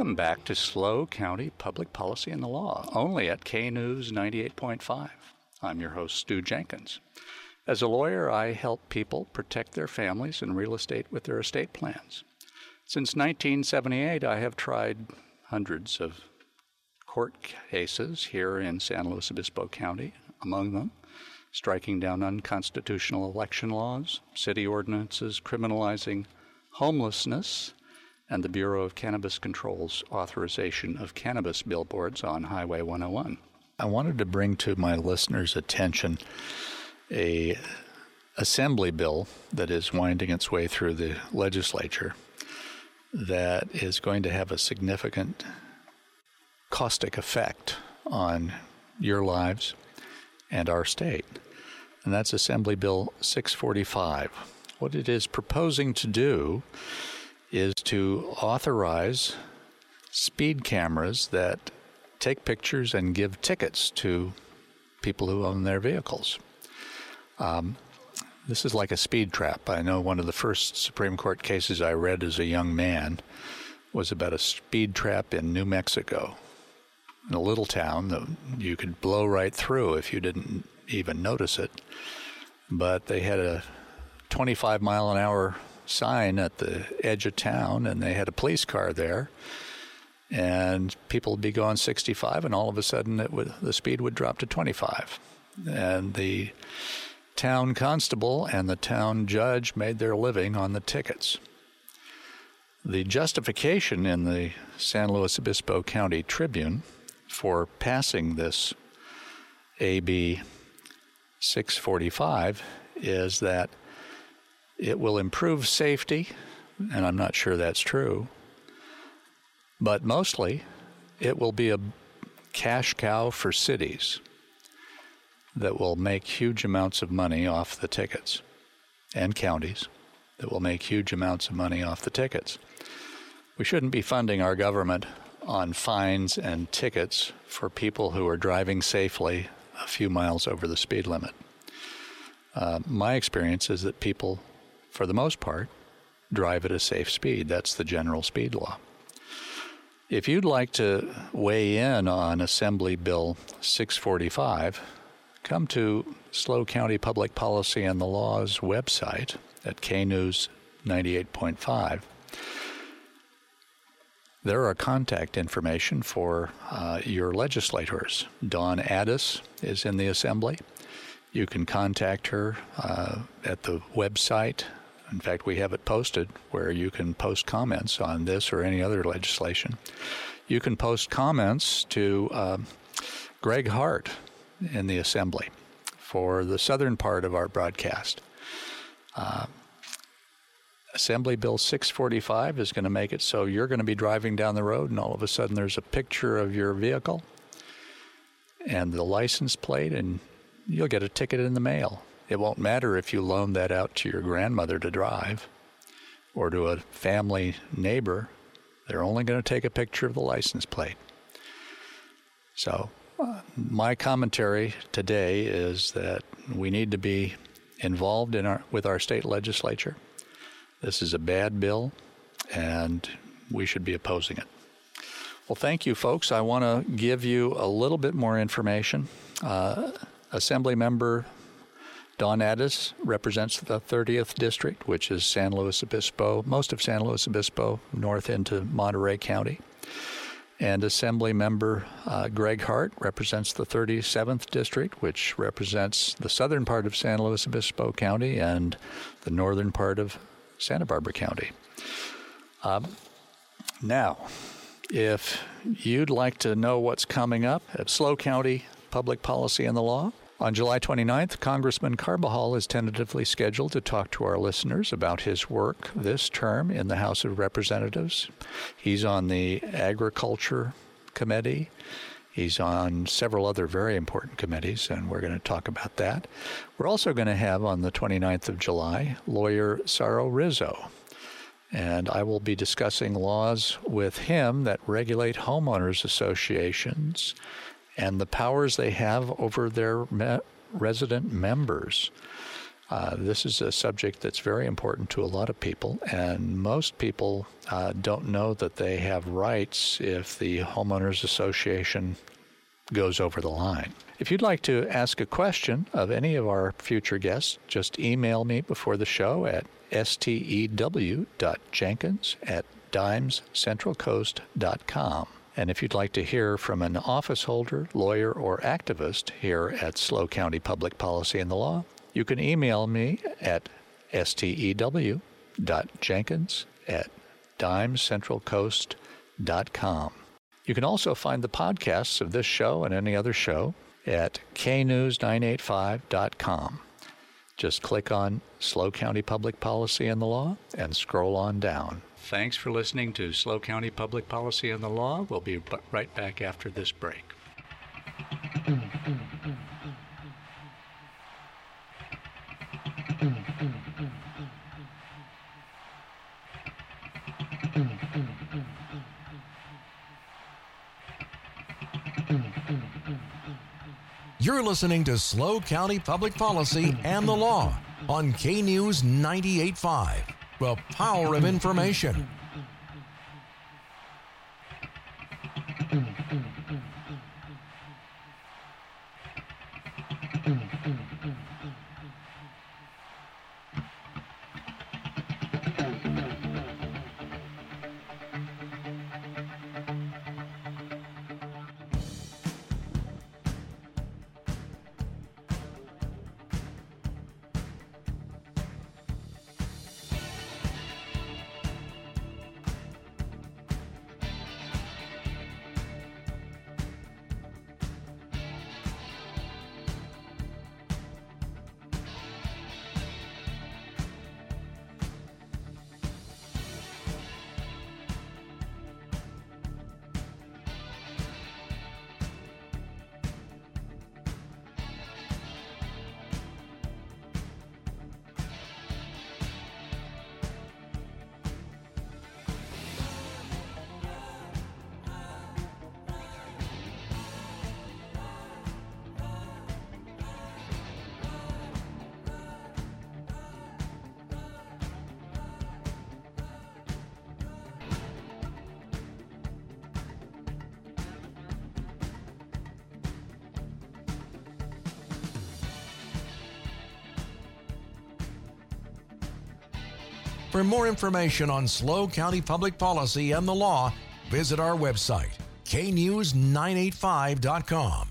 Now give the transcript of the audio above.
Welcome back to SLO County Public Policy and the Law, only at K News 98.5. I'm your host, Stew Jenkins. As a lawyer, I help people protect their families and real estate with their estate plans. Since 1978, I have tried hundreds of court cases here in San Luis Obispo County, among them striking down unconstitutional election laws, city ordinances criminalizing homelessness, and the Bureau of Cannabis Control's authorization of cannabis billboards on Highway 101. I wanted to bring to my listeners' attention a assembly bill that is winding its way through the legislature that is going to have a significant caustic effect on your lives and our state. And that's Assembly Bill 645. What it is proposing to do is to authorize speed cameras that take pictures and give tickets to people who own their vehicles. Um, this is like a speed trap. I know one of the first Supreme Court cases I read as a young man was about a speed trap in New Mexico, in a little town that you could blow right through if you didn't even notice it. But they had a 25 mile an hour sign at the edge of town, and they had a police car there. And people would be going 65, and all of a sudden would, the speed would drop to 25. And the town constable and the town judge made their living on the tickets. The justification in the San Luis Obispo County Tribune for passing this AB 645 is that it will improve safety, and I'm not sure that's true, but mostly it will be a cash cow for cities that will make huge amounts of money off the tickets, and counties that will make huge amounts of money off the tickets. We shouldn't be funding our government on fines and tickets for people who are driving safely a few miles over the speed limit. Uh, my experience is that people for the most part, drive at a safe speed. That's the general speed law. If you'd like to weigh in on Assembly Bill 645, come to SLO County Public Policy and the Law's website at KNews 98.5. There are contact information for uh, your legislators. Dawn Addis is in the Assembly. You can contact her uh, at the website in fact, we have it posted where you can post comments on this or any other legislation. You can post comments to uh, Gregg Hart in the Assembly for the southern part of our broadcast. Uh, Assembly Bill 645 is going to make it so you're going to be driving down the road and all of a sudden there's a picture of your vehicle and the license plate, and you'll get a ticket in the mail. It won't matter if you loan that out to your grandmother to drive or to a family neighbor. They're only going to take a picture of the license plate. So, uh, my commentary today is that we need to be involved in our with our state legislature. This is a bad bill, and we should be opposing it. Well, thank you, folks. I want to give you a little bit more information. Uh, Assembly Member Dawn Addis represents the 30th district, which is San Luis Obispo, most of San Luis Obispo, north into Monterey County. And Assembly Member uh, Gregg Hart represents the 37th district, which represents the southern part of San Luis Obispo County and the northern part of Santa Barbara County. Um, now, if you'd like to know what's coming up at SLO County Public Policy and the Law, on July 29th, Congressman Carbajal is tentatively scheduled to talk to our listeners about his work this term in the House of Representatives. He's on the Agriculture Committee. He's on several other very important committees, and we're going to talk about that. We're also going to have on the 29th of July lawyer Saro Rizzo. And I will be discussing laws with him that regulate homeowners associations and the powers they have over their me- resident members. Uh, this is a subject that's very important to a lot of people, and most people uh, don't know that they have rights if the homeowners association goes over the line. If you'd like to ask a question of any of our future guests, just email me before the show at stew.jenkins at dimescentralcoast.com. And if you'd like to hear from an office holder, lawyer, or activist here at SLO County Public Policy and the Law, you can email me at stew.jenkins at dimescentralcoast.com. You can also find the podcasts of this show and any other show at knews985.com. Just click on SLO County Public Policy and the Law and scroll on down. Thanks for listening to SLO County Public Policy and the Law. We'll be right back after this break. You're listening to SLO County Public Policy and the Law on K News 985. The power of information. For more information on SLO County public policy and the law, visit our website, knews985.com.